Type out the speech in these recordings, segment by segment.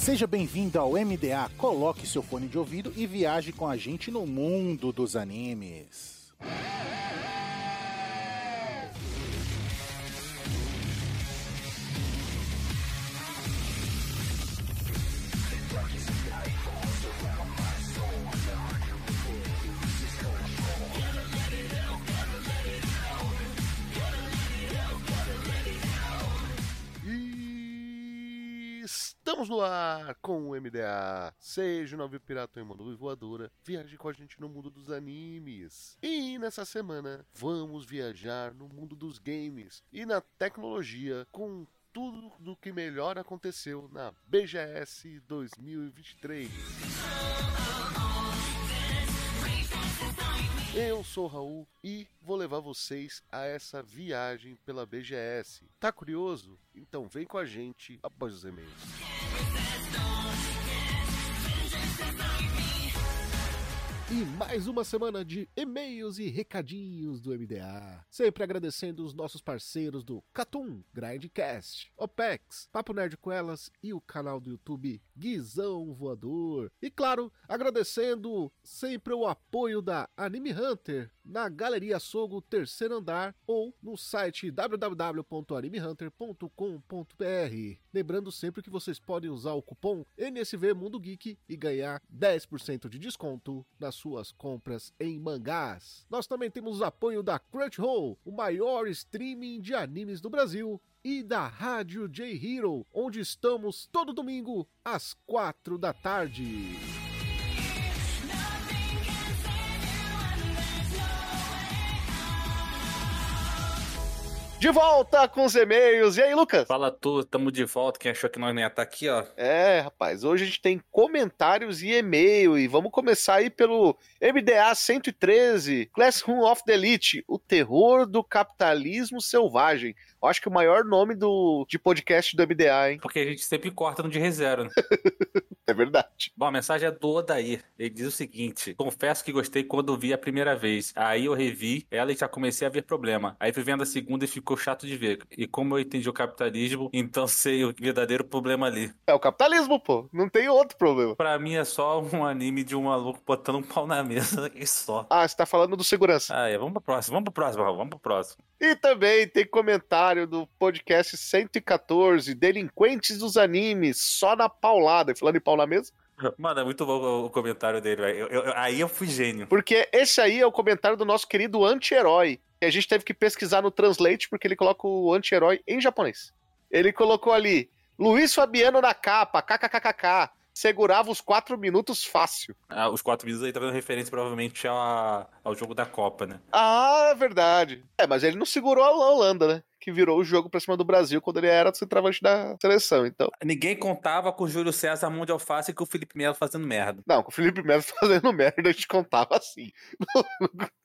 Seja bem-vindo ao MDA. Coloque seu fone de ouvido e viaje com a gente no mundo dos animes. Estamos no ar com o MDA. Seja um navio pirata em uma nuvem voadora, viaje com a gente no mundo dos animes. E nessa semana vamos viajar no mundo dos games e na tecnologia com tudo do que melhor aconteceu na BGS 2023. Eu sou Raul e vou levar vocês a essa viagem pela BGS. Tá curioso? Então vem com a gente após os e-mails. E mais uma semana de e-mails e recadinhos do MDA. Sempre agradecendo os nossos parceiros do Catum, Grindcast, OPEX, Papo Nerd com Elas e o canal do YouTube Guizão Voador. E claro, agradecendo sempre o apoio da Anime Hunter na Galeria Sogo Terceiro Andar ou no site www.animehunter.com.br. Lembrando sempre que vocês podem usar o cupom NSV Mundo Geek e ganhar 10% de desconto nas suas compras em mangás. Nós também temos o apoio da Crunchyroll, o maior streaming de animes do Brasil, e da Rádio J Hero, onde estamos todo domingo às 4 da tarde. De volta com os e-mails. E aí, Lucas? Fala tu, tamo de volta. Quem achou que nós não ia estar aqui, ó. É, rapaz, hoje a gente tem comentários e e-mail e vamos começar aí pelo MDA 113, Classroom of the Elite, o terror do capitalismo selvagem. Eu acho que o maior nome do, de podcast do MDA, hein? Porque a gente sempre corta no de reserva. Né? É verdade. Bom, a mensagem é do Odair. Ele diz o seguinte: Confesso que gostei quando vi a primeira vez. Aí eu revi ela e já comecei a ver problema. Aí fui vendo a segunda e ficou chato de ver. E como eu entendi o capitalismo, então sei o verdadeiro problema ali. É o capitalismo, pô. Não tem outro problema. Pra mim é só um anime de um maluco botando um pau na mesa e só. Ah, você tá falando do segurança. Ah, é. Vamos pro próximo, vamos pro próximo, Raul, vamos pro próximo. E também tem comentário do podcast 114, Delinquentes dos Animes, só na paulada. Falando em pau na mesa? Mano, é muito bom o- comentário dele, velho. Aí eu fui gênio. Porque esse aí é o comentário do nosso querido anti-herói. E a gente teve que pesquisar no Translate porque ele coloca o anti-herói em japonês. Ele colocou ali, Luiz Fabiano na capa, kkkk. Segurava os quatro minutos fácil. Ah, os quatro vídeos aí tá dando referência provavelmente ao, ao jogo da Copa, né? Ah, é verdade. É, mas ele não segurou a Holanda, né? Que virou o jogo pra cima do Brasil quando ele era centroavante da seleção. Então, Ninguém contava com o Júlio César mão de alface e com o Felipe Melo fazendo merda. não, com o Felipe Melo fazendo merda, a gente contava assim.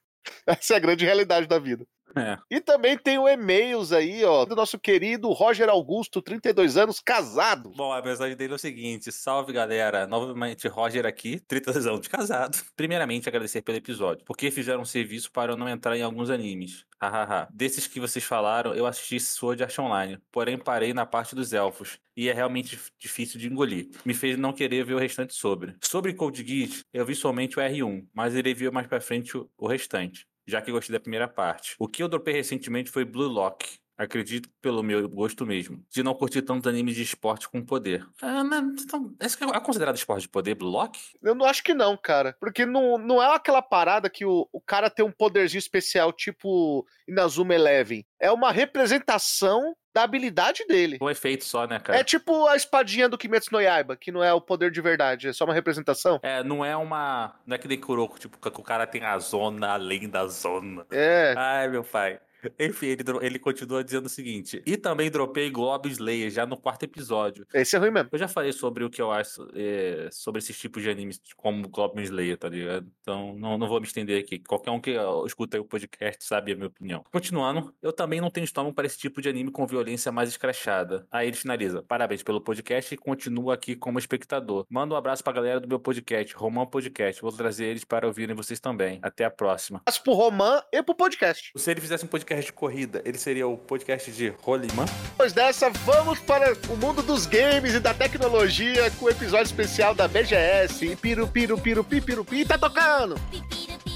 Essa é a grande realidade da vida. É. E também tem o e-mails aí, ó, do nosso querido Roger Augusto, 32 anos, casado. Bom, a mensagem dele é o seguinte: salve galera, novamente Roger aqui, 30 anos de casado. Primeiramente, agradecer pelo episódio, porque fizeram um serviço para eu não entrar em alguns animes. Hahaha. Desses que vocês falaram, eu assisti Sword Art Online, porém parei na parte dos elfos, e é realmente dif- difícil de engolir. Me fez não querer ver o restante sobre. Sobre Code Geass, eu vi somente o R1, mas irei ver mais pra frente o restante, já que gostei da primeira parte. O que eu dropei recentemente foi Blue Lock. Acredito pelo meu gosto mesmo. De não curtir tantos animes de esporte com poder. Ah, mas, então, esse é considerado esporte de poder, Blue Lock? Eu não acho que não, cara. Porque não, não é aquela parada que o, o cara tem um poderzinho especial, tipo Inazuma Eleven. É uma representação da habilidade dele. Um efeito só, né, cara? É tipo a espadinha do Kimetsu no Yaiba, que não é o poder de verdade, é só uma representação. É, não é uma. Não é que nem Kuroko, tipo, que o cara tem a zona além da zona. É. Ai, meu pai. Enfim, ele, ele continua dizendo o seguinte. E também dropei Globo Slayer já no quarto episódio. Esse é ruim mesmo. Eu já falei sobre o que eu acho é, sobre esses tipos de animes, como Goblin Slayer, tá ligado? Então, não, não vou me estender aqui. Qualquer um que escuta o podcast sabe a minha opinião. Continuando, eu também não tenho estômago para esse tipo de anime com violência mais escrachada. Aí ele finaliza. Parabéns pelo podcast e continua aqui como espectador. Manda um abraço pra galera do meu podcast, Romão Podcast. Vou trazer eles para ouvirem vocês também. Até a próxima. Mas pro Roman e pro podcast. Se ele fizesse um podcast podcast de corrida, ele seria o podcast de Rolimã? Depois dessa, vamos para o mundo dos games e da tecnologia com o episódio especial da BGS. E piru, piru, tá tocando! Piru.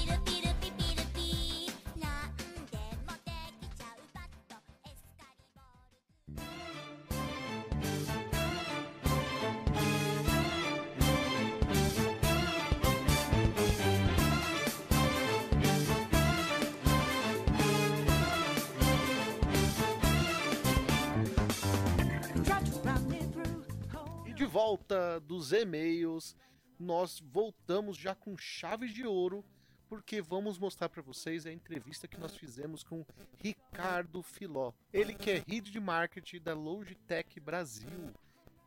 Volta dos e-mails, nós voltamos já com chaves de ouro, porque vamos mostrar para vocês a entrevista que nós fizemos com Ricardo Filó. Ele que é Head de Marketing da Logitech Brasil.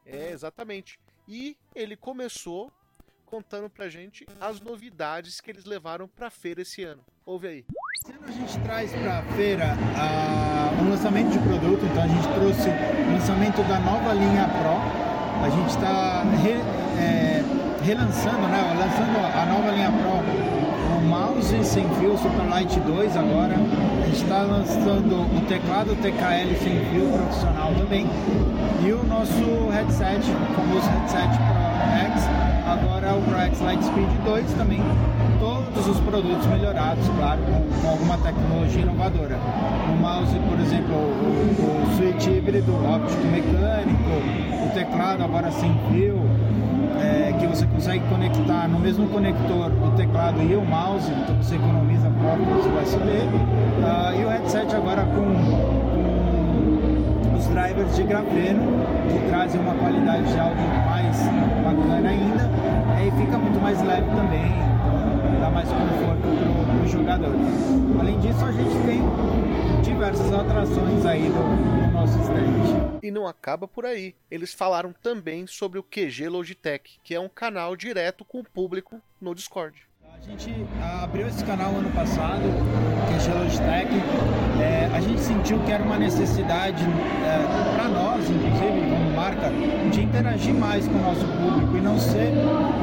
É, exatamente. E ele começou contando pra gente as novidades que eles levaram pra feira esse ano. Ouve aí. Esse ano a gente traz para a feira ah, um lançamento de produto, então a gente trouxe o lançamento da nova linha Pro. A gente está relançando, né, lançando a nova linha Pro, o mouse sem fio Superlight 2 agora. A gente está lançando o teclado TKL sem fio profissional também. E o nosso headset, o famoso headset Pro X, agora o Pro Lightspeed 2 também. Todos os produtos melhorados, claro, com, com alguma tecnologia inovadora. O mouse, por exemplo, o, o switch híbrido óptico mecânico, o teclado agora sem fio, é, que você consegue conectar no mesmo conector o teclado e o mouse, então você economiza próprios USB. Ah, e o headset agora com os drivers de grafeno, que trazem uma qualidade de áudio mais bacana ainda, e fica muito mais leve também, dá mais conforto para o jogador. Além disso, a gente tem diversas atrações aí do nosso stand. E não acaba por aí. Eles falaram também sobre o QG Logitech, que é um canal direto com o público no Discord. A gente abriu esse canal ano passado, que é Geo Logitech. É, a gente sentiu que era uma necessidade é, para nós, inclusive, marca, de interagir mais com o nosso público e não ser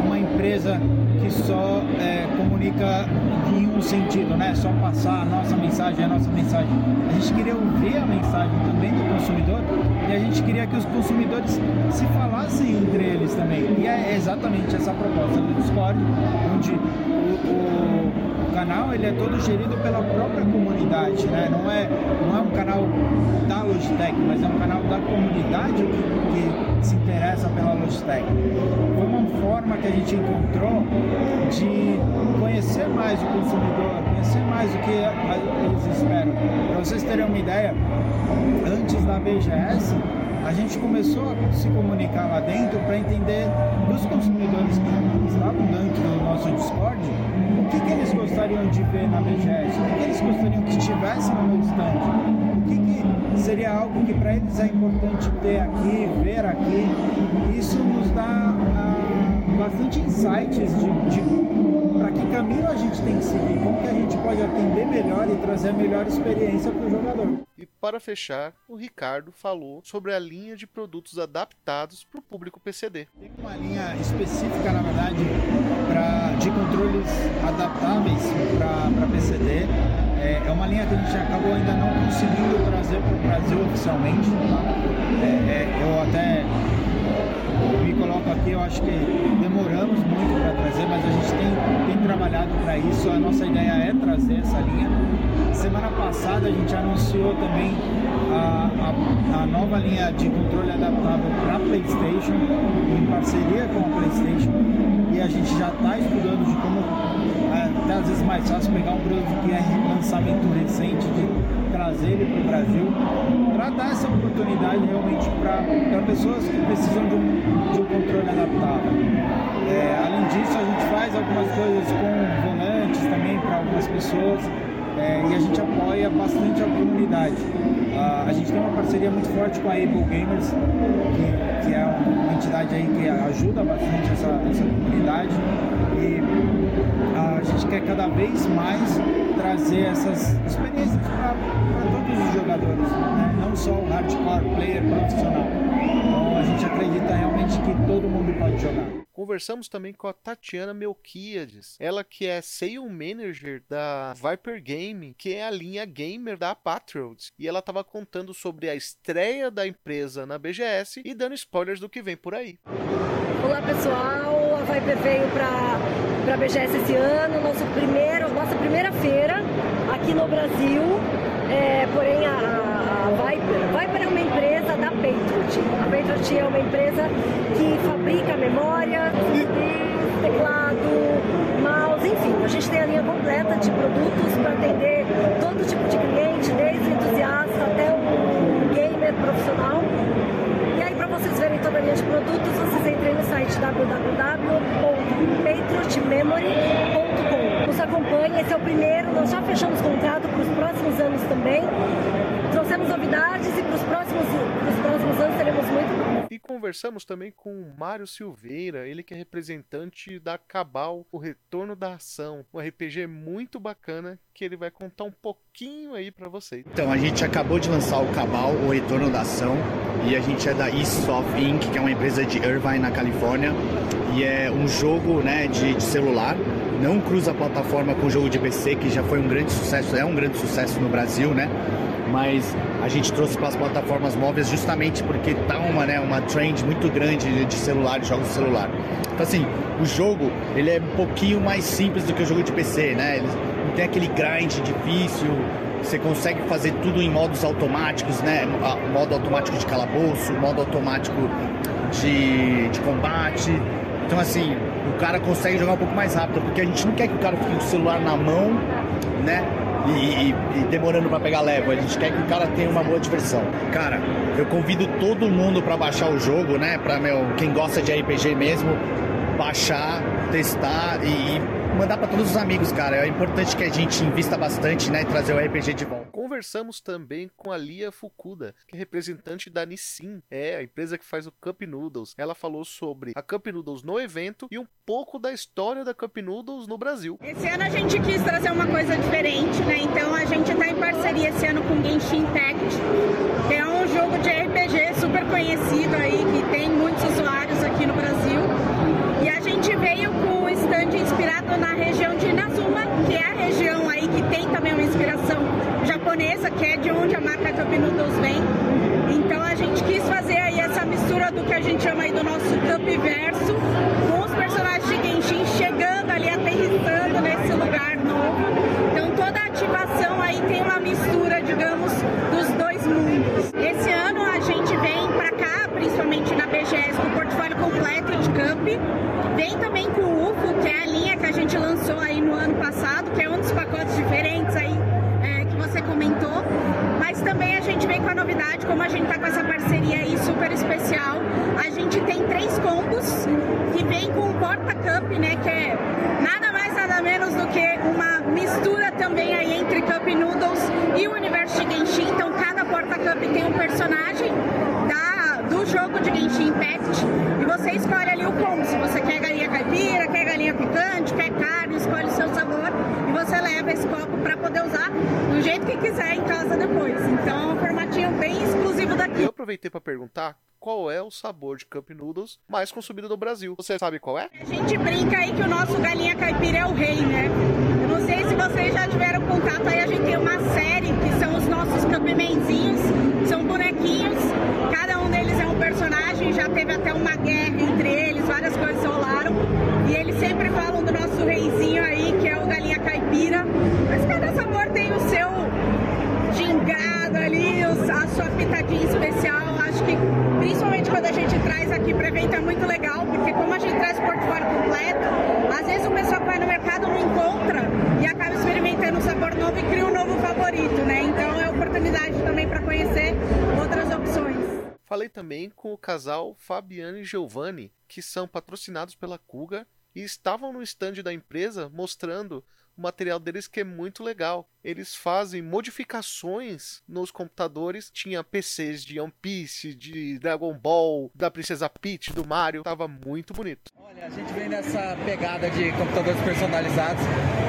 uma empresa que só é, comunica em um sentido, né? Só passar a nossa mensagem, a nossa mensagem. A gente queria ouvir a mensagem também do consumidor e a gente queria que os consumidores se falassem entre eles também. E é exatamente essa proposta do Discord, onde o, o canal ele é todo gerido pela própria comunidade, né? Não é, não é um canal da Logitech, mas é um canal da comunidade que, que se interessa pela Logitech. Foi uma forma que a gente encontrou de conhecer mais o consumidor, conhecer mais o que eles esperam. Para vocês terem uma ideia, antes da BGS, a gente começou a se comunicar lá dentro para entender dos consumidores que estavam dentro do nosso Discord o que, que eles gostariam de ver na BGS, o que, que eles gostariam que estivesse no meu stand, o que, que seria algo que para eles é importante ter aqui, ver aqui. Isso nos dá ah, bastante insights de, de para que caminho a gente tem que seguir, como que a gente pode atender melhor e trazer a melhor experiência para o jogador. E para fechar, o Ricardo falou sobre a linha de produtos adaptados para o público PCD. Tem uma linha específica, na verdade, pra, de controles adaptáveis para PCD. É, é uma linha que a gente acabou ainda não conseguindo trazer para o Brasil oficialmente. Tá? É, é, eu até me coloco aqui, eu acho que demoramos muito para trazer, mas a gente tem, tem trabalhado para isso. A nossa ideia é trazer essa linha. Semana passada a gente anunciou também a, a, a nova linha de controle adaptável para PlayStation, em parceria com a PlayStation. E a gente já está estudando de como, é, até às vezes mais fácil pegar um produto que é lançamento recente, de trazer ele para o Brasil, para dar essa oportunidade realmente para pessoas que precisam de um, de um controle adaptável. É, além disso, a gente faz algumas coisas com volantes também para algumas pessoas é, e a gente apoia bastante a comunidade. Ah, a gente tem uma parceria muito forte com a Able Gamers, que, que é uma entidade aí que ajuda bastante essa, essa comunidade e a gente quer cada vez mais trazer essas experiências para todos os jogadores, né? não só o hardcore player profissional. Então a gente acredita realmente que todo mundo pode jogar. Conversamos também com a Tatiana Melquiades, ela que é Sale Manager da Viper Game, que é a linha gamer da Patriots, e ela estava contando sobre a estreia da empresa na BGS e dando spoilers do que vem por aí. Olá pessoal, a Viper veio para a BGS esse ano, nosso primeiro, nossa primeira feira aqui no Brasil. É, porém, a, a Viper, Viper é uma empresa da Patriot. A Patriot é uma empresa que fabrica memória, teclado, mouse, enfim. A gente tem a linha completa de produtos para atender todo tipo de cliente, desde entusiasta até o gamer profissional. E aí, para vocês verem toda a linha de produtos, vocês entrem no site www.patriotmemory.com. Nos acompanhe, esse é o primeiro, nós já fechamos contrato para os próximos anos também. Trouxemos novidades e para os próximos, pros próximos anos teremos muito conversamos também com o Mário Silveira, ele que é representante da Cabal, o Retorno da Ação, um RPG muito bacana que ele vai contar um pouquinho aí para vocês. Então, a gente acabou de lançar o Cabal, o Retorno da Ação, e a gente é da Eastsoft Inc., que é uma empresa de Irvine, na Califórnia, e é um jogo né, de, de celular, não cruza a plataforma com o jogo de PC, que já foi um grande sucesso, é um grande sucesso no Brasil, né? Mas a gente trouxe para as plataformas móveis justamente porque tá uma, né, uma trend muito grande de- celular, de jogos de celular. Então assim, o jogo ele é um pouquinho mais simples do que o jogo de PC, né? Ele não tem aquele grind difícil, você consegue fazer tudo em modos automáticos, né? Modo automático de calabouço, modo automático de, de combate. Então assim, o cara consegue jogar um pouco mais rápido, porque a gente não quer que o cara fique com o celular na mão, né? E, e- demorando pra pegar leva. A gente quer que o cara tenha uma boa diversão. Cara, eu convido todo mundo pra baixar o jogo, né? Pra meu, quem gosta de RPG mesmo, baixar, testar e, e mandar pra todos os amigos, cara. É importante que a gente invista bastante, né? E trazer o RPG de volta. Conversamos também com a Lia Fukuda, que é representante da Nissin, é a empresa que faz o Cup Noodles. Ela falou sobre a Cup Noodles no evento e um pouco da história da Cup Noodles no Brasil. Esse ano a gente quis trazer uma coisa diferente, né? Então a gente está em parceria esse ano com Genshin Impact, que é um jogo de RPG super conhecido aí, que tem muitos usuários aqui no Brasil. Gente veio com o stand inspirado na região de Inazuma, que é a região aí que tem também uma inspiração japonesa, que é de onde a marca Cup Noodles vem. Então a gente quis fazer aí essa mistura do que a gente chama aí do nosso Cup verso, com os personagens de Genshin chegando ali, aterrissando nesse lugar novo. Então toda a ativação aí tem uma mistura, digamos, principalmente na BGS, com o portfólio completo de Cup. Vem também com o UFO, que é a linha que a gente lançou aí no ano passado, que é um dos pacotes diferentes aí é, que você comentou. Mas também a gente vem com a novidade, como a gente tá com essa parceria aí super especial, a gente tem três combos que vem com o Porta Cup, né? Que é nada mais nada menos do que uma mistura também aí entre Cup Noodles e o universo de Genshin. Então cada Porta Cup tem um personagem do jogo de Genshin Impact e você escolhe ali o combo. Se você quer galinha caipira, quer galinha picante, quer carne, escolhe o seu sabor e você leva esse copo para poder usar do jeito que quiser em casa depois. Então é um formatinho bem exclusivo daqui. Eu aproveitei para perguntar qual é o sabor de Cup Noodles mais consumido no Brasil. Você sabe qual é? A gente brinca aí que o nosso galinha caipira é o rei, né? Eu não sei se vocês já tiveram contato aí, a gente tem uma série que são os nossos campimenzinhos, são bonequinhos, cada um deles é um personagem, já teve até uma guerra entre eles, várias coisas rolaram. E eles sempre falam do nosso reizinho aí, que é o galinha caipira. Mas cada sabor tem o seu gingado ali, os- a sua pitadinha especial. Acho que principalmente quando a gente traz aqui para evento é muito legal, porque como a gente traz o portfólio completo, às vezes o pessoal que vai no mercado não encontra e acaba experimentando um sabor novo e cria um novo favorito, né? Então é oportunidade também para conhecer outras opções. Falei também com o casal Fabiano e Giovanni, que são patrocinados pela Kuga e estavam no stand da empresa mostrando o material deles que é muito legal. Eles fazem modificações nos computadores. Tinha PCs de One Piece, de Dragon Ball, da Princesa Peach, do Mario. Tava muito bonito. A gente vem nessa pegada de computadores personalizados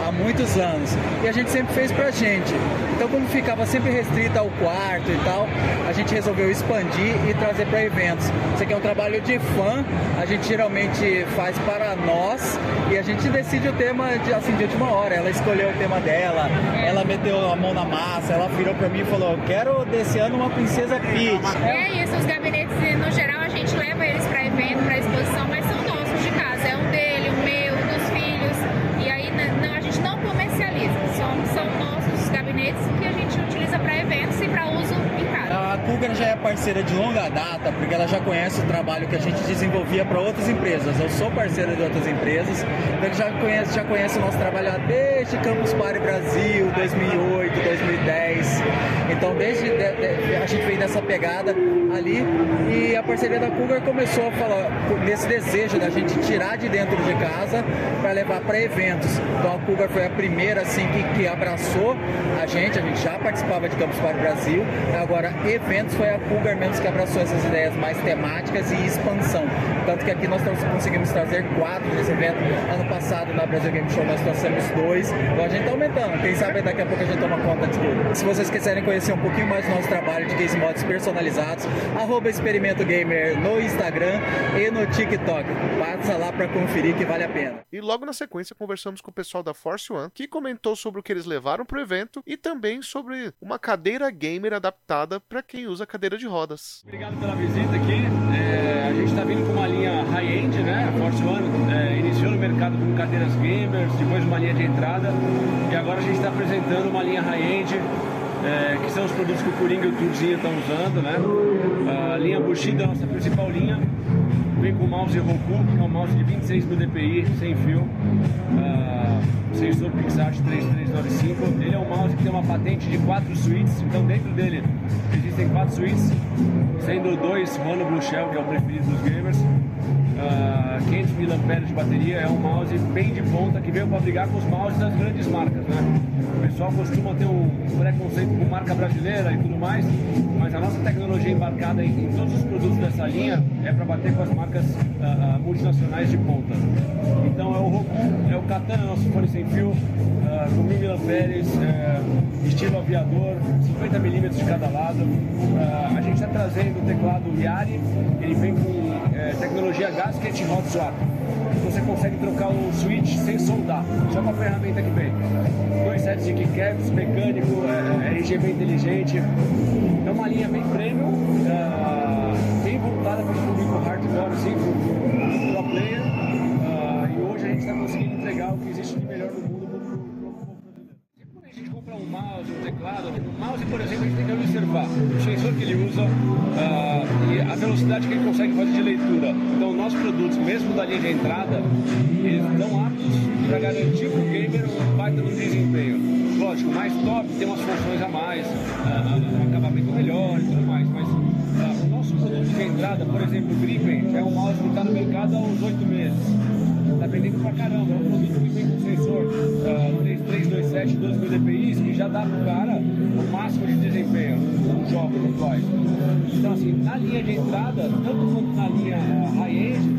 há muitos anos e a gente sempre fez pra gente. Então, como ficava sempre restrito ao quarto e tal, a gente resolveu expandir e trazer para eventos. Isso aqui é um trabalho de fã, a gente geralmente faz para nós e a gente decide o tema de, assim, de última hora. Ela escolheu o tema dela, ela meteu a mão na massa, ela virou para mim e falou: Quero desse ano uma Princesa Peach. É isso, os gabinetes, no geral, Cougar já é parceira de longa data, porque ela já conhece o trabalho que a gente desenvolvia para outras empresas. Eu sou parceiro de outras empresas, então ele já conhece, já conhece o nosso trabalho desde Campus Party Brasil, 2008, 2010. Então, desde de- de- a gente vem nessa pegada ali e a parceria da Cougar começou a falar nesse desejo da gente tirar de dentro de casa para levar para eventos. Então, a Cougar foi a primeira assim que, que abraçou a gente. A gente já participava de Campus Party Brasil. Agora, eventos foi a Cougar menos que abraçou essas ideias mais temáticas e expansão. Tanto que aqui nós conseguimos trazer quatro desse evento. Ano passado, na Brasil Game Show, nós trouxemos dois. Então a gente tá aumentando. Quem sabe daqui a pouco a gente toma conta de tudo. Se vocês quiserem conhecer um pouquinho mais do nosso trabalho de case mods personalizados, arroba Experimento Gamer no Instagram e no TikTok. Passa lá para conferir que vale a pena. E logo na sequência conversamos com o pessoal da Force One, que comentou sobre o que eles levaram pro evento e também sobre uma cadeira gamer adaptada para quem usa cadeira de rodas. Obrigado pela visita aqui. É, a gente está vindo com uma linha high-end, né? A Force One é, iniciou no mercado com cadeiras gamers, depois uma linha de entrada e agora a gente está apresentando uma linha high-end. é, que são os produtos que o Coringa e o Turzinho estão usando, né? A linha Bushido é a nossa principal linha. Vem com o mouse Roku, que é um mouse de 26 mil dpi, sem fio. Ah, sensor Pixart 3395. Ele é um mouse que tem uma patente de 4 suítes, então dentro dele existem 4 suítes, sendo dois Mono Blue Shell, que é o preferido dos gamers. Ah, 500 mAh de bateria, é um mouse bem de ponta que veio para brigar com os mouses das grandes marcas, né? O pessoal costuma ter um preconceito com marca brasileira e tudo mais, mas a nossa tecnologia embarcada em, em todos os produtos dessa linha é para bater com as marcas ah, ah, multinacionais de ponta. Então é o Roku, é o Katana, nosso fone sem fio, ah, com 1000 mAh, é, estilo aviador, 50mm de cada lado. A gente está trazendo o teclado Yari, ele vem com é, tecnologia Gasket Hot Swap. Você consegue trocar o switch sem soldar, só com a ferramenta que vem. Dois sets de keycaps, mecânico, é, RGB inteligente. É uma linha bem premium, ah, bem voltada para o público hardcore, assim, para o pro player. Ah, e hoje a gente está conseguindo entregar o que existe por exemplo, a gente tem que observar o sensor que ele usa ah, e a velocidade que ele consegue fazer de leitura. Então, nossos produtos, mesmo da linha de entrada, eles estão aptos para garantir para o gamer um baita no desempenho. Lógico, mais top tem umas funções a mais, ah, um acabamento melhor e tudo mais, mas ah, o nosso produto de entrada, por exemplo, o Gripen, é um mouse que está no mercado há uns oito meses tá vendendo pra caramba. É um produto que vem com sensor uh, 3327, 12 mil dpi, que já dá pro cara o máximo de desempenho nos jogos atuais. Então, assim, na linha de entrada, tanto quanto na linha uh, high-end,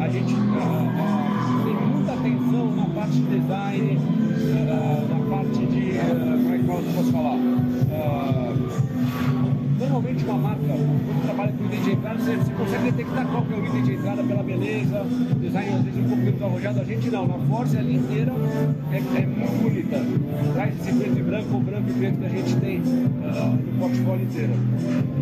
a gente uh, uh, tem muita atenção na parte de design, na parte de. como é que eu posso falar? Uh, uma marca, quando trabalha com item de entrada, você, você consegue detectar qual que é o item de entrada pela beleza, design às vezes um pouco menos arrojado, a gente não, na Force a linha inteira é, é muito bonita. Traz esse preto e branco, ou branco e preto que a gente tem ah, no portfólio inteiro.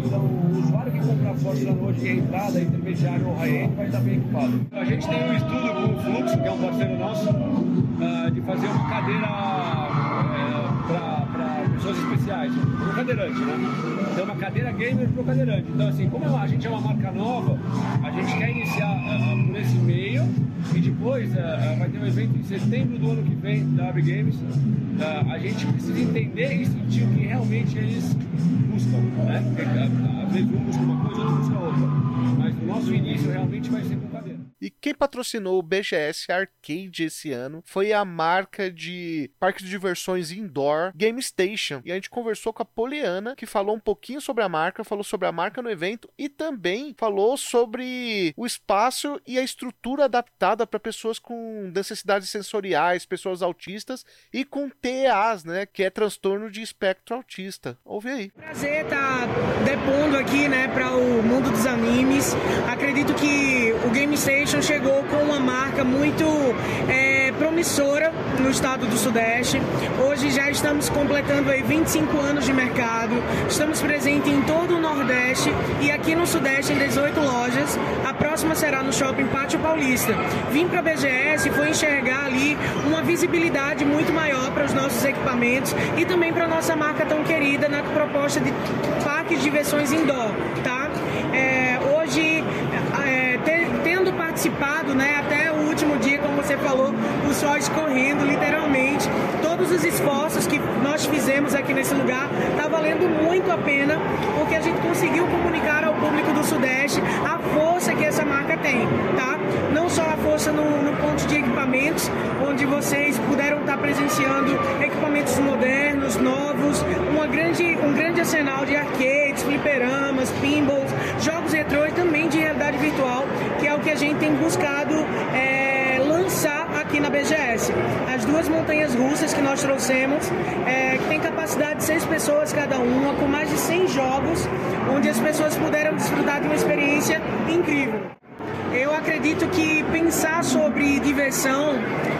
Então o usuário que compra a Force lá hoje em entrada, intermediário ou high-end vai estar bem equipado. A gente tem um estudo com o Fluxo, que é um parceiro nosso, ah, de fazer uma cadeira para pessoas especiais, pro cadeirante, né? Então uma cadeira gamer pro cadeirante. Então assim, como a gente é uma marca nova, a gente quer iniciar ah, por esse meio e depois ah, vai ter um evento em setembro do ano que vem da Ab Games. Ah, a gente precisa entender e sentir o que realmente eles buscam, né? Porque às vezes um busca uma coisa, outro busca outra. Mas o nosso início realmente vai ser com cadeira. E quem patrocinou o BGS Arcade esse ano foi a marca de parque de diversões indoor Game Station. E a gente conversou com a Poliana, que falou um pouquinho sobre a marca, falou sobre a marca no evento e também falou sobre o espaço e a estrutura adaptada para pessoas com necessidades sensoriais, pessoas autistas e com TEAs, né, que é transtorno de espectro autista. Ouve aí. Prazer estar depondo aqui, né, para o mundo dos animes. Acredito que o Game Station chegou com uma marca muito é, promissora no estado do Sudeste. Hoje já estamos completando aí 25 anos de mercado. Estamos presentes em todo o Nordeste e aqui no Sudeste em 18 lojas. A próxima será no Shopping Pátio Paulista. Vim para a BGS e foi enxergar ali uma visibilidade muito maior para os nossos equipamentos e também para nossa marca tão querida na proposta de parques de diversões indoor, tá? É, hoje, participado, né, até o último dia, como você falou, o sol escorrendo, literalmente, todos os esforços que nós fizemos aqui nesse lugar, tá valendo muito a pena, porque a gente conseguiu comunicar ao público do Sudeste a força que essa marca tem, tá? Não só a força no, no ponto de equipamentos, onde vocês puderam estar presenciando equipamentos modernos, novos, uma grande, um grande arsenal de arcades, fliperamas, pinballs, jogos retrô e também de realidade virtual, que é o que a gente tem buscado é, lançar aqui na BGS. As duas montanhas russas que nós trouxemos, é, que tem capacidade de seis pessoas cada uma, com mais de 100 jogos, onde as pessoas puderam desfrutar de uma experiência incrível. Eu acredito que pensar sobre diversão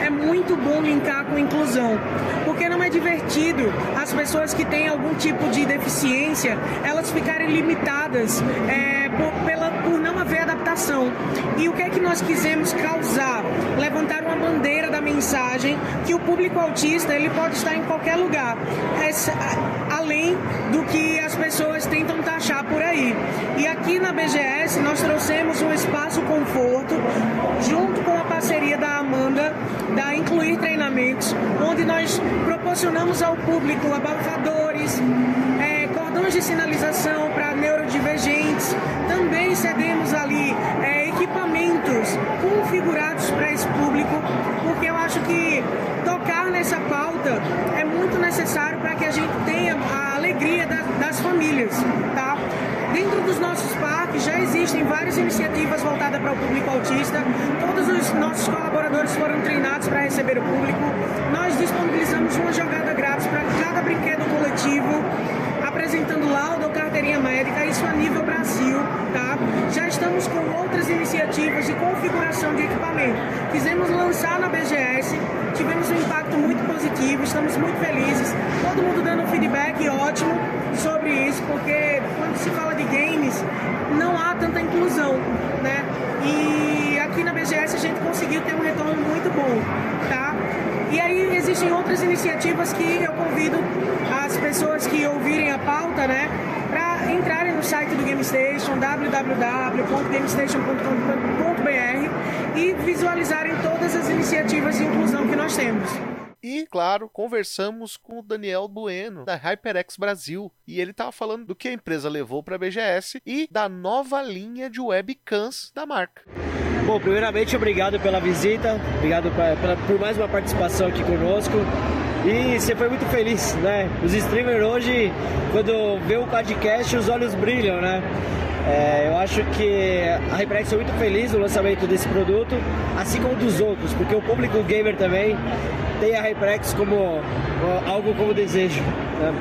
é muito bom linkar com inclusão, porque não é divertido as pessoas que têm algum tipo de deficiência elas ficarem limitadas é, por, pela, por não haver adaptação. E o que é que nós quisemos causar? Levantar uma bandeira da mensagem que o público autista ele pode estar em qualquer lugar, essa- além do que as pessoas tentam taxar por aí. E aqui na BGS nós trouxemos um espaço conforto, junto com a parceria da Amanda, da Incluir Treinamentos, onde nós proporcionamos ao público abafadores, cordões de sinalização para neurodivergentes. Também cedemos ali é, equipamentos configurados para esse público, porque eu acho que tocar nessa pauta é muito necessário para que a gente tenha a alegria das, das famílias, tá? Dentro dos nossos parques já existem várias iniciativas voltadas para o público autista. Todos os nossos colaboradores foram treinados para receber o público. Nós disponibilizamos uma jogada grátis para cada brinquedo coletivo, apresentando laudo ou carteirinha médica, isso a nível Brasil, tá? Já estamos com outras iniciativas de configuração de equipamento. Quisemos lançar na BGS, tivemos um impacto muito positivo, estamos muito felizes. Todo mundo dando feedback ótimo sobre isso, porque quando se fala de games, não há tanta inclusão, né? E aqui na BGS a gente conseguiu ter um retorno muito bom, tá? E aí existem outras iniciativas que eu convido as pessoas que ouvirem a pauta, né, para entrarem no site do GameStation, www.gamestation.com.br e visualizarem todas as iniciativas de inclusão que nós temos. E, claro, conversamos com o Daniel Bueno, da HyperX Brasil. E ele estava falando do que a empresa levou para a BGS e da nova linha de webcams da marca. Bom, primeiramente, obrigado pela visita, obrigado pela- por mais uma participação aqui conosco. E você foi muito feliz, né? Os streamers hoje, quando vê o podcast, os olhos brilham, né? É, eu acho que a HyperX foi muito feliz no lançamento desse produto, assim como dos outros, porque o público gamer também tem a HyperX como algo como desejo. né?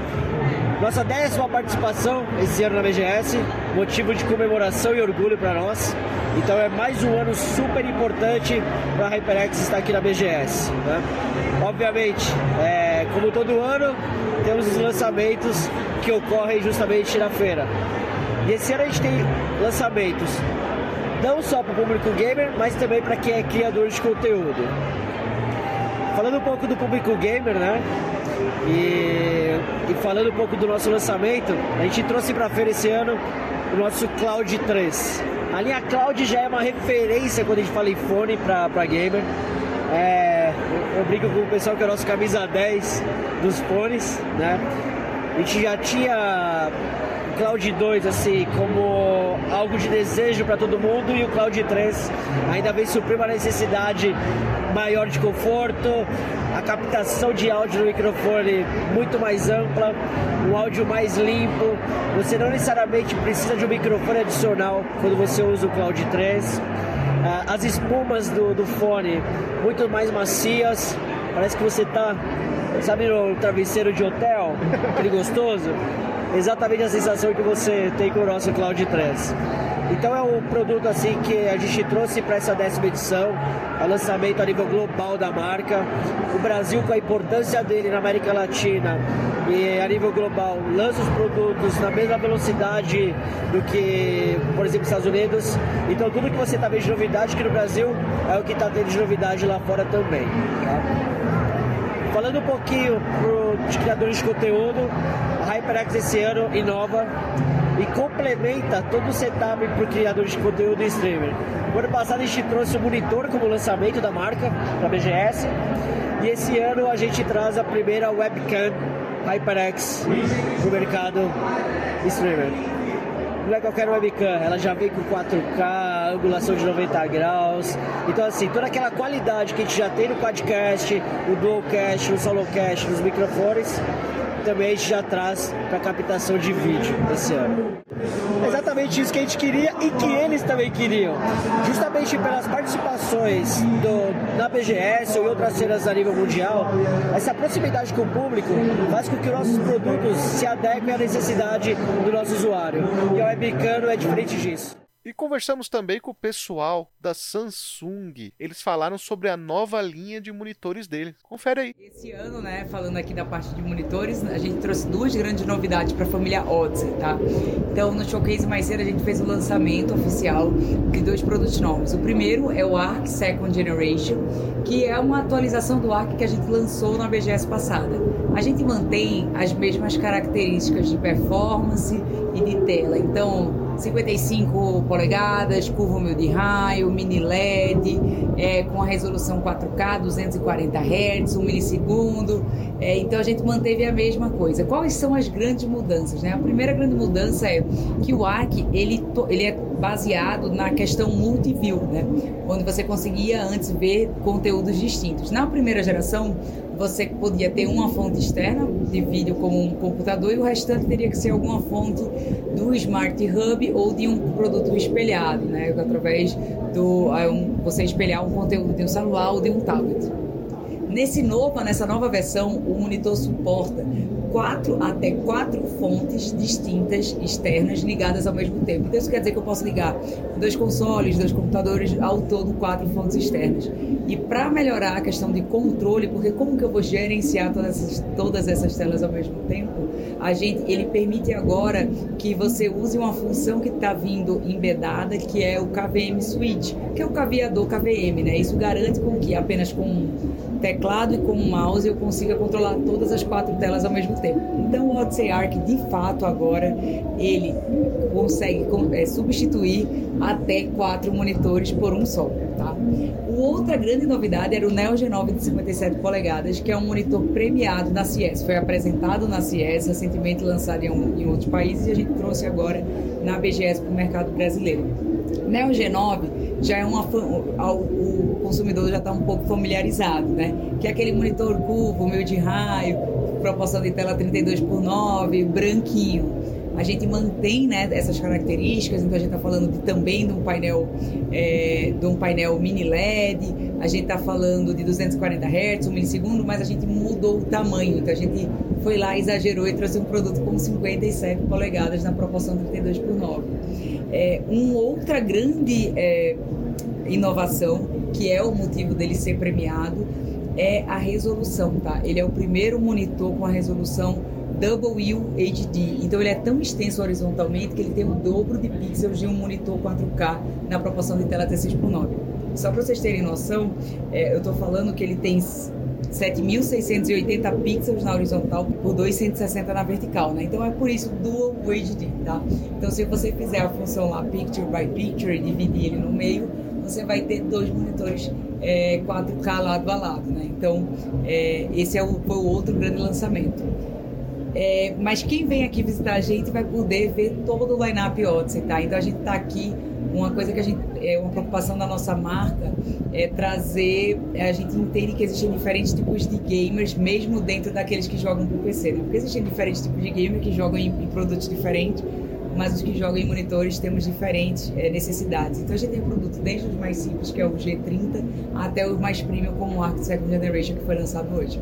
Nossa décima participação esse ano na BGS, motivo de comemoração e orgulho para nós. Então é mais um ano super importante para a HyperX estar aqui na BGS. né? Obviamente, é, como todo ano, temos os lançamentos que ocorrem justamente na feira. E esse ano a gente tem lançamentos não só para o público gamer, mas também para quem é criador de conteúdo. Falando um pouco do público gamer, né? E, e falando um pouco do nosso lançamento, a gente trouxe para a feira esse ano o nosso Cloud 3. A linha Cloud já é uma referência quando a gente fala em fone para gamer. É, eu, brinco com o pessoal que é o nosso camisa 10 dos fones, né? A gente já tinha Cloud 2 assim como algo de desejo para todo mundo e o Cloud 3 ainda vem suprir uma necessidade maior de conforto, a captação de áudio no microfone muito mais ampla, um áudio mais limpo. Você não necessariamente precisa de um microfone adicional quando você usa o Cloud 3. Ah, As espumas do, do fone muito mais macias, parece que você está Sabe no travesseiro de hotel? Aquele gostoso? Exatamente a sensação que você tem com o nosso Cloud 3. Então é um produto assim que a gente trouxe para essa décima edição, é o lançamento a nível global da marca. O Brasil, com a importância dele na América Latina e a nível global, lança os produtos na mesma velocidade do que, por exemplo, os Estados Unidos. Então tudo que você está vendo de novidade aqui no Brasil é o que está tendo de novidade lá fora também. tá? Falando um pouquinho pro, de criadores de conteúdo, HyperX esse ano inova e complementa todo o setup para criadores de conteúdo e streamer. No ano passado a gente trouxe o monitor como lançamento da marca, para a BGS, e esse ano a gente traz a primeira webcam HyperX para o mercado streamer. Não é qualquer webcam, ela já vem com 4K, angulação de 90 graus. Então, assim, toda aquela qualidade que a gente já tem no podcast, no Dualcast, no Solocast, nos microfones, também a gente já traz para captação de vídeo esse ano. Exatamente isso que a gente queria e que eles também queriam. Justamente pelas participações do, na BGS ou em outras feiras a nível mundial, essa proximidade com o público faz com que nossos produtos se adequem à necessidade do nosso usuário. E a Webcam não é diferente disso. E conversamos também com o pessoal da Samsung. Eles falaram sobre a nova linha de monitores dele. Confere aí. Esse ano, né, falando aqui da parte de monitores, a gente trouxe duas grandes novidades para a família Odyssey, tá? Então, no showcase mais cedo, a gente fez o lançamento oficial de dois produtos novos. O primeiro é o Arc Second Generation, que é uma atualização do Arc que a gente lançou na BGS passada. A gente mantém as mesmas características de performance e de tela. Então, 55 polegadas, curva meio de raio, mini LED, é, com a resolução 4K, 240 Hz, 1 milissegundo. É, então a gente manteve a mesma coisa. Quais são as grandes mudanças? Né? A primeira grande mudança é que o ARC ele, ele é baseado na questão multiview, né? onde você conseguia antes ver conteúdos distintos. Na primeira geração, você podia ter uma fonte externa de vídeo como um computador e o restante teria que ser alguma fonte do Smart Hub ou de um produto espelhado, né? através do você espelhar um conteúdo de um celular ou de um tablet. Nesse novo, nessa nova versão, o monitor suporta quatro até quatro fontes distintas externas ligadas ao mesmo tempo. Então isso quer dizer que eu posso ligar dois consoles, dois computadores, ao todo quatro fontes externas. E para melhorar a questão de controle, porque como que eu vou gerenciar todas essas, todas essas telas ao mesmo tempo? A gente, ele permite agora que você use uma função que está vindo embedada, que é o KVM Switch, que é o caveador KVM, né? Isso garante com que apenas com um teclado e com um mouse eu consiga controlar todas as quatro telas ao mesmo tempo. Então o Odyssey Arc, de fato, agora ele consegue é, substituir até quatro monitores por um só, tá? Outra grande novidade era o Neo G9 de 57 polegadas, que é um monitor premiado na CES. Foi apresentado na CES, recentemente lançado em, um- em outros países e a gente trouxe agora na BGS para o mercado brasileiro. Neo G9 já é uma o consumidor já está um pouco familiarizado, né? Que é aquele monitor curvo, meio de raio, proporção de tela 32 por 9, branquinho. A gente mantém né, essas características, então a gente está falando de, também de um painel é, de um painel mini LED, a gente está falando de 240 Hz, 1 milissegundo, mas a gente mudou o tamanho, então a gente foi lá, exagerou e trouxe um produto com 57 polegadas na proporção 32 por 9. É, uma outra grande é, inovação, que é o motivo dele ser premiado, é a resolução, tá? Ele é o primeiro monitor com a resolução Double U HD. Então ele é tão extenso horizontalmente que ele tem o dobro de pixels de um monitor 4K na proporção de tela T6 por 9. Só para vocês terem noção, é, eu estou falando que ele tem 7.680 pixels na horizontal por 260 na vertical, né? Então é por isso Dual HD, tá? Então se você fizer a função lá Picture by Picture e dividir ele no meio, você vai ter dois monitores é, 4K lado a lado, né? Então é, esse é o, o outro grande lançamento. É, mas quem vem aqui visitar a gente vai poder ver todo o line-up Odyssey, tá? Então a gente está aqui, uma coisa que a gente, é uma preocupação da nossa marca é trazer, a gente entende que existem diferentes tipos de gamers, mesmo dentro daqueles que jogam pro PC, né? Porque existem diferentes tipos de gamer que jogam em, em produtos diferentes, mas os que jogam em monitores temos diferentes é, necessidades. Então a gente tem produto desde os mais simples, que é o G30, até os mais premium, como o Arc Second Generation, que foi lançado hoje.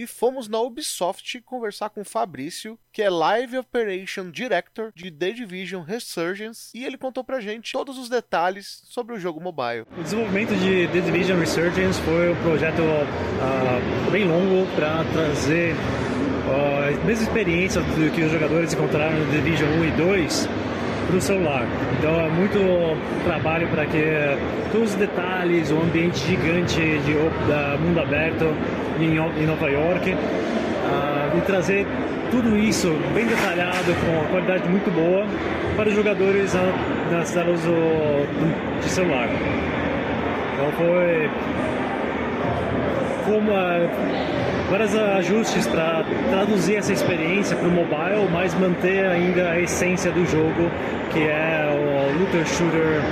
E fomos na Ubisoft conversar com o Fabrício, que é Live Operation Director de The Division Resurgence, e ele contou pra gente todos os detalhes sobre o jogo mobile. O desenvolvimento de The Division Resurgence foi um projeto uh, bem longo para trazer uh, a mesma experiência do que os jogadores encontraram no Division 1 e 2 para o celular. Então é muito trabalho para que todos os detalhes, o ambiente gigante de mundo aberto em, em Nova York uh, e trazer tudo isso bem detalhado com uma qualidade muito boa para os jogadores na, nas telas de celular. Então foi como vários ajustes para traduzir essa experiência para o mobile, mas manter ainda a essência do jogo, que é o looter shooter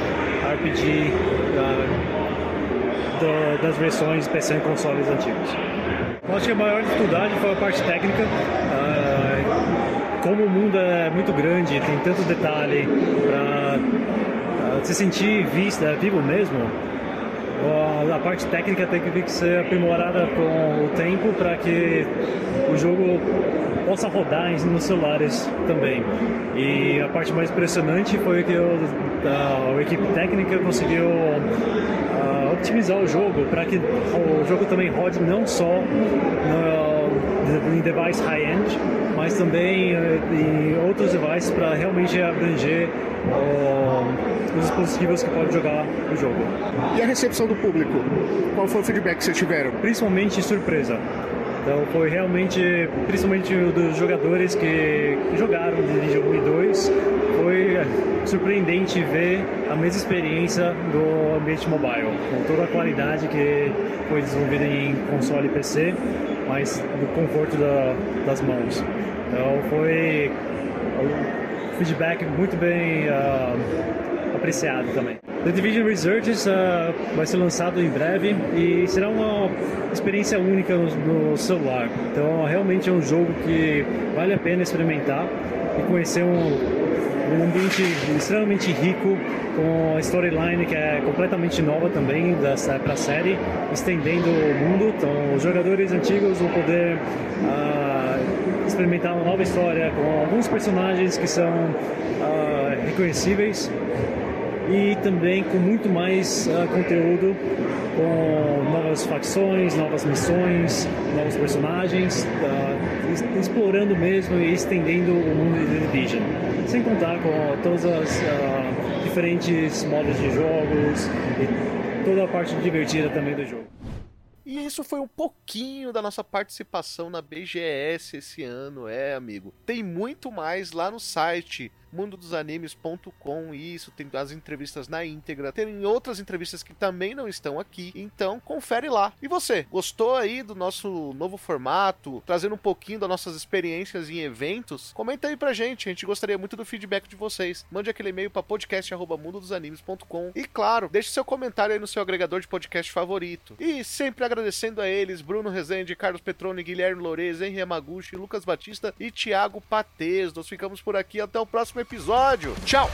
RPG das versões PC e consoles antigos. Eu acho que a maior dificuldade foi a parte técnica. Uh, como o mundo é muito grande, tem tanto detalhe para uh, se sentir vista, vivo mesmo, a parte técnica tem que ser aprimorada com o tempo para que o jogo possa rodar nos celulares também. E a parte mais impressionante foi que a, a equipe técnica conseguiu uh, otimizar o jogo para que o jogo também rode não só no, em device high-end, mas também uh, em outros devices para realmente abranger uh, os dispositivos que podem jogar o jogo. E a recepção do público? Qual foi o feedback que vocês tiveram? Principalmente surpresa. Então foi realmente, principalmente dos jogadores que jogaram Division 1 e 2, foi surpreendente ver a mesma experiência do ambiente mobile, com toda a qualidade que foi desenvolvida em console e PC, mas do conforto da, das mãos. Então foi um feedback muito bem uh, apreciado também. The Division Resurgence uh, vai ser lançado em breve e será uma experiência única no, no, celular. Então, realmente é um jogo que vale a pena experimentar e conhecer um, um ambiente extremamente rico, com a storyline que é completamente nova também para a série, estendendo o mundo. Então, os jogadores antigos vão poder uh, experimentar uma nova história com alguns personagens que são uh, reconhecíveis e também com muito mais uh, conteúdo, com novas facções, novas missões, novos personagens, uh, explorando mesmo e estendendo o mundo de The Division. Sem contar com todas as uh, diferentes modos de jogos e toda a parte divertida também do jogo. E isso foi um pouquinho da nossa participação na BGS esse ano, é, amigo. Tem muito mais lá no site mundodosanimes.com isso, tem as entrevistas na íntegra, tem outras entrevistas que também não estão aqui, então confere lá. E você, gostou aí do nosso novo formato, trazendo um pouquinho das nossas experiências em eventos? Comenta aí pra gente, a gente gostaria muito do feedback de vocês. Mande aquele e-mail para podcast@mundodosanimes.com e claro, deixe seu comentário aí no seu agregador de podcast favorito. E sempre agradecendo a eles, Bruno Rezende, Carlos Petrone, Guilherme Lorez, Henri Yamaguchi, Lucas Batista e Thiago Patês. Nós ficamos por aqui até o próximo episódio. Tchau!